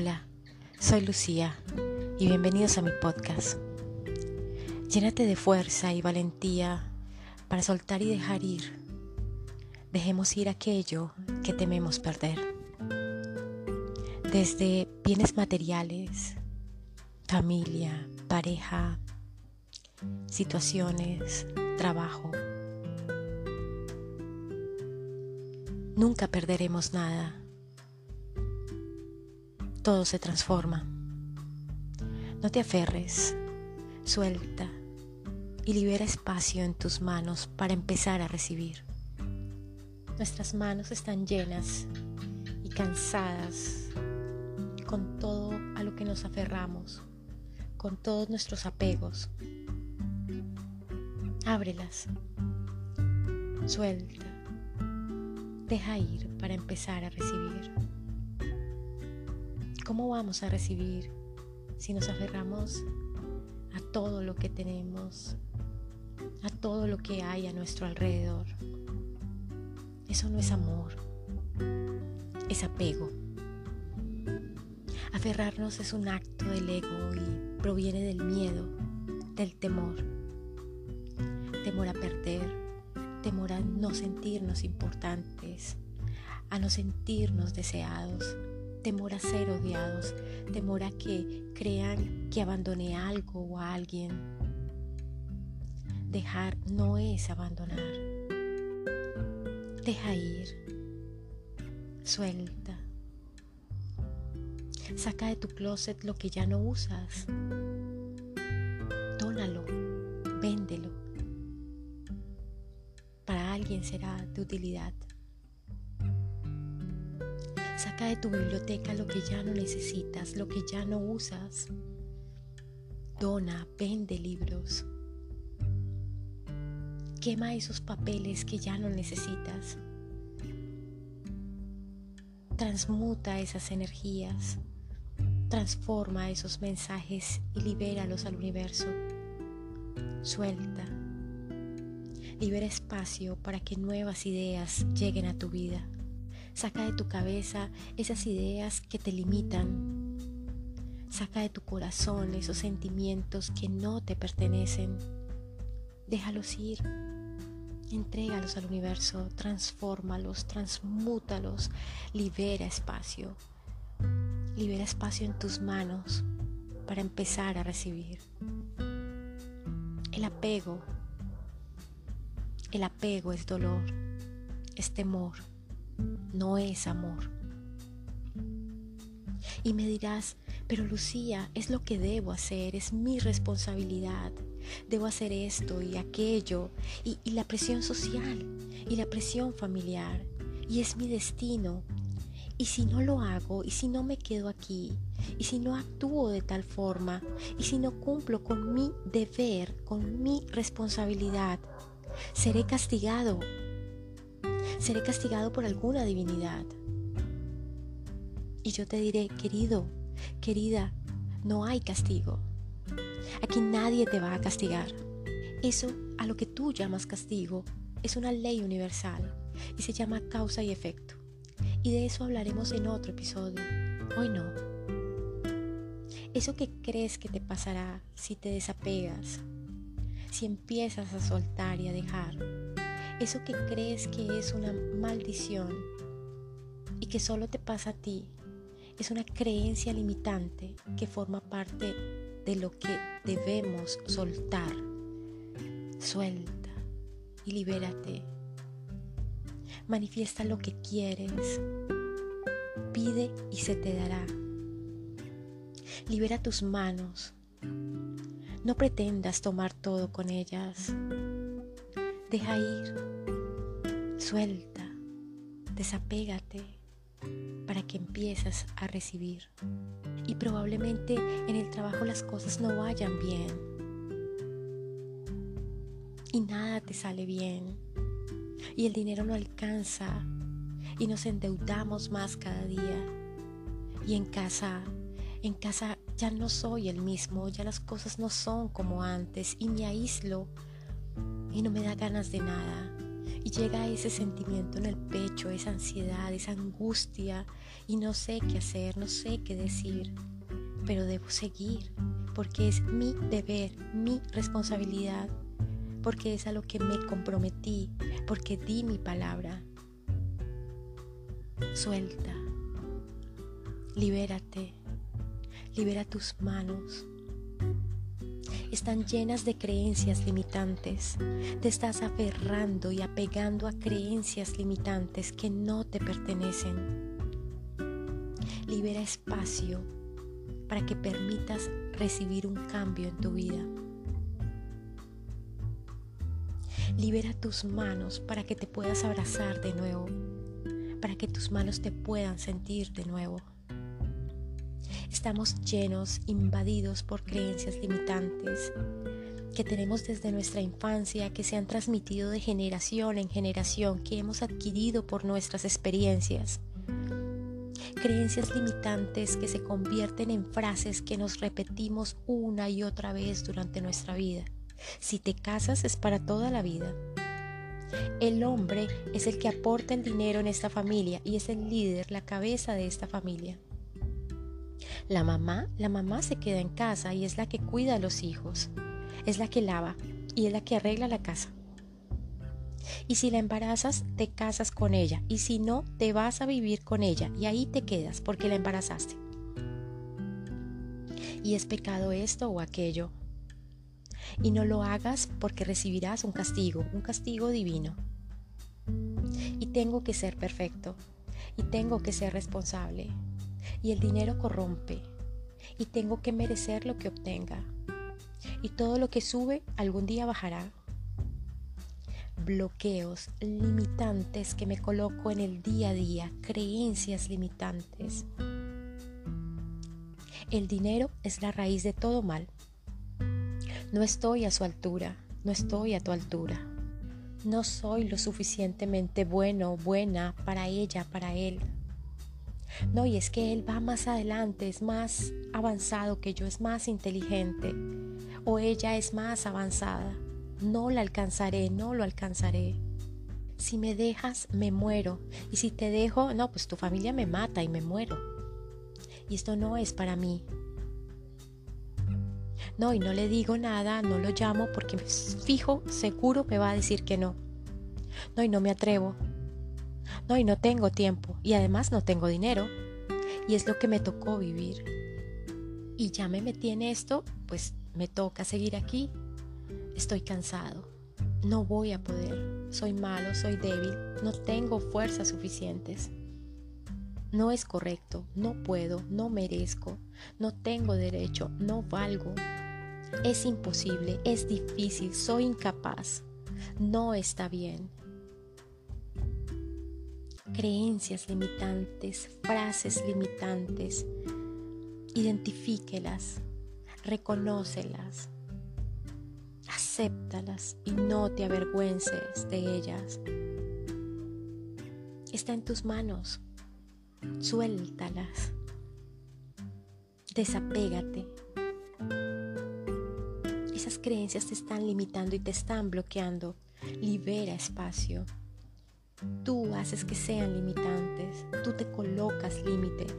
Hola, soy Lucía y bienvenidos a mi podcast. Llénate de fuerza y valentía para soltar y dejar ir. Dejemos ir aquello que tememos perder. Desde bienes materiales, familia, pareja, situaciones, trabajo. Nunca perderemos nada todo se transforma. No te aferres, suelta y libera espacio en tus manos para empezar a recibir. Nuestras manos están llenas y cansadas con todo a lo que nos aferramos, con todos nuestros apegos. Ábrelas, suelta, deja ir para empezar a recibir. ¿Cómo vamos a recibir si nos aferramos a todo lo que tenemos, a todo lo que hay a nuestro alrededor? Eso no es amor, es apego. Aferrarnos es un acto del ego y proviene del miedo, del temor. Temor a perder, temor a no sentirnos importantes, a no sentirnos deseados, temor a ser odiados, temor a que crean que abandoné algo o a alguien. Dejar no es abandonar. Deja ir. Suelta. Saca de tu closet lo que ya no usas. Dónalo. Véndelo. Para alguien será de utilidad. Saca de tu biblioteca lo que ya no necesitas, lo que ya no usas. Dona, vende libros. Quema esos papeles que ya no necesitas. Transmuta esas energías. Transforma esos mensajes y libéralos al universo. Suelta. Libera espacio para que nuevas ideas lleguen a tu vida. Saca de tu cabeza esas ideas que te limitan. Saca de tu corazón esos sentimientos que no te pertenecen. Déjalos ir. Entrégalos al universo, transfórmalos, transmútalos, libera espacio. Libera espacio en tus manos para empezar a recibir. El apego. El apego es dolor, es temor no es amor. Y me dirás, pero Lucía, es lo que debo hacer, es mi responsabilidad. Debo hacer esto y aquello, y, la presión social, y la presión familiar, y es mi destino. Y si no lo hago, y si no me quedo aquí, y si no actúo de tal forma, y si no cumplo con mi deber, con mi responsabilidad, seré castigado seré castigado por alguna divinidad. Y yo te diré, querido, querida, no hay castigo. Aquí nadie te va a castigar. Eso a lo que tú llamas castigo es una ley universal y se llama causa y efecto. Y de eso hablaremos en otro episodio. Hoy no. Eso que crees que te pasará si te desapegas, si empiezas a soltar y a dejar, eso que crees que es una maldición y que solo te pasa a ti, es una creencia limitante que forma parte de lo que debemos soltar. Suelta y libérate. Manifiesta lo que quieres. Pide y se te dará. Libera tus manos. No pretendas tomar todo con ellas. Deja ir, suelta, desapégate para que empieces a recibir. Y probablemente en el trabajo las cosas no vayan bien. Y nada te sale bien. Y el dinero no alcanza. Y nos endeudamos más cada día. Y en casa, en casa ya no soy el mismo, ya las cosas no son como antes y me aíslo y no me da ganas de nada Y llega ese sentimiento en el pecho, esa ansiedad, esa angustia, y no sé qué hacer, no sé qué decir, pero debo seguir, porque es mi deber, mi responsabilidad, porque es a lo que me comprometí, porque di mi palabra. Suelta, libérate, libera tus manos están llenas de creencias limitantes. Te estás aferrando y apegando a creencias limitantes que no te pertenecen. Libera espacio para que permitas recibir un cambio en tu vida. Libera tus manos para que te puedas abrazar de nuevo, para que tus manos te puedan sentir de nuevo. Estamos llenos, invadidos por creencias limitantes que tenemos desde nuestra infancia, que se han transmitido de generación en generación, que hemos adquirido por nuestras experiencias. Creencias limitantes que se convierten en frases que nos repetimos una y otra vez durante nuestra vida. Si te casas es para toda la vida. El hombre es el que aporta el dinero en esta familia y es el líder, la cabeza de esta familia. La mamá, la mamá se queda en casa y es la que cuida a los hijos, es la que lava y es la que arregla la casa. Y si la embarazas, te casas con ella. Y si no, te vas a vivir con ella. Y ahí te quedas porque la embarazaste. Y es pecado esto o aquello. Y no lo hagas porque recibirás un castigo, un castigo divino. Y tengo que ser perfecto. Y tengo que ser responsable y el dinero corrompe y tengo que merecer lo que obtenga. Y todo lo que sube algún día bajará. Bloqueos limitantes que me coloco en el día a día, creencias limitantes. El dinero es la raíz de todo mal. No estoy a su altura, no estoy a tu altura. No soy lo suficientemente bueno buena para ella, para él. No, y es que él va más adelante, es más avanzado que yo, es más inteligente. O ella es más avanzada. No la alcanzaré, no lo alcanzaré. Si me dejas, me muero. Y si te dejo, no, pues tu familia me mata y me muero. Y esto no es para mí. No, y no le digo nada, no lo llamo porque fijo, seguro me va a decir que no. No, y no me atrevo. No, y no tengo tiempo y además no tengo dinero. Y es lo que me tocó vivir. Y ya me metí en esto, pues me toca seguir aquí. Estoy cansado. No voy a poder. Soy malo, soy débil. No tengo fuerzas suficientes. No es correcto, no puedo, no merezco, no tengo derecho, no valgo. Es imposible, es difícil, soy incapaz. No está bien creencias limitantes, frases limitantes. Identifíquelas, reconócelas, acéptalas y no te avergüences de ellas. Está en tus manos, suéltalas, desapégate. Esas creencias te están limitando y te están bloqueando. Libera espacio. Tú haces que sean limitantes, tú te colocas límites,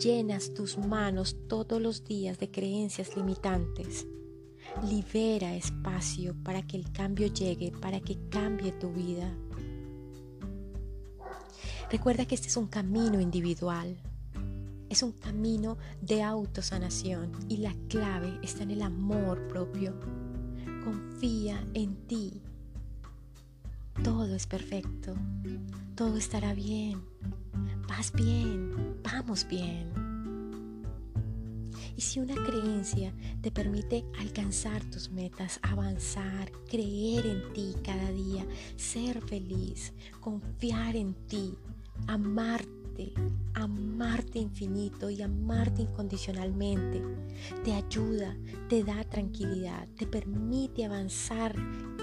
llenas tus manos todos los días de creencias limitantes. Libera espacio para que el cambio llegue, para que cambie tu vida. Recuerda que este es un camino individual, es un camino de autosanación y la clave está en el amor propio. Confía en ti, todo es perfecto, todo estará bien, vas bien, vamos bien. Y si una creencia te permite alcanzar tus metas, avanzar, creer en ti cada día, ser feliz, confiar en ti, amarte, amarte infinito y amarte incondicionalmente, te ayuda, te da tranquilidad, te permite avanzar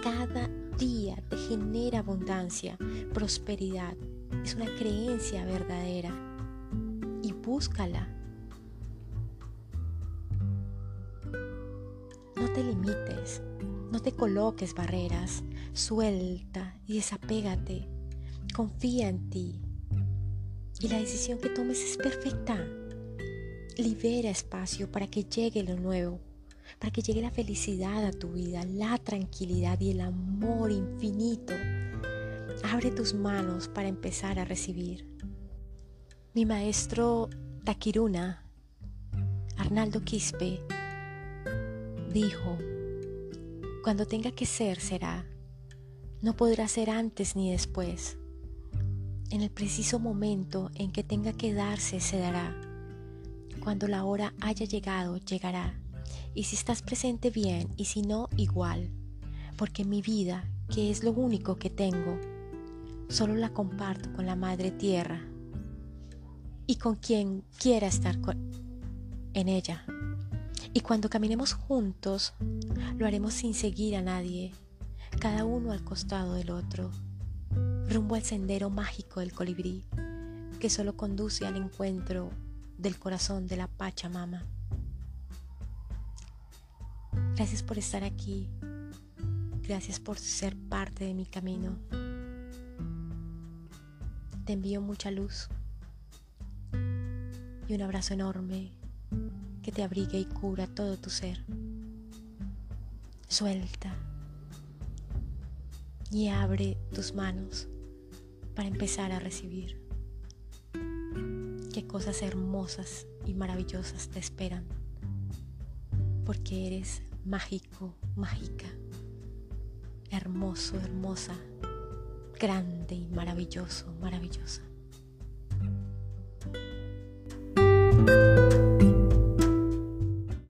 cada día te genera abundancia, prosperidad. Es una creencia verdadera y búscala. No te limites, no te coloques barreras, Suelta y desapégate. Confía en ti. Y la decisión que tomes es perfecta. Libera espacio para que llegue lo nuevo, para que llegue la felicidad a tu vida, la tranquilidad y el amor infinito. Abre tus manos para empezar a recibir. Mi maestro Takiruna, Arnaldo Quispe, dijo, cuando tenga que ser, será. No podrá ser antes ni después. En el preciso momento en que tenga que darse, se dará. Cuando la hora haya llegado, llegará. Y si estás presente bien y si no, igual. Porque mi vida, que es lo único que tengo, solo la comparto con la Madre Tierra y con quien quiera estar en ella. Y cuando caminemos juntos, lo haremos sin seguir a nadie, cada uno al costado del otro, rumbo al sendero mágico del colibrí, que solo conduce al encuentro del corazón de la Pachamama. Gracias por estar aquí. Gracias por ser parte de mi camino. Te envío mucha luz y un abrazo enorme que te abrigue y cura todo tu ser. Suelta y abre tus manos para empezar a recibir. Qué cosas hermosas y maravillosas te esperan, porque eres mágico, mágica, hermoso, hermosa, grande y maravilloso, maravillosa.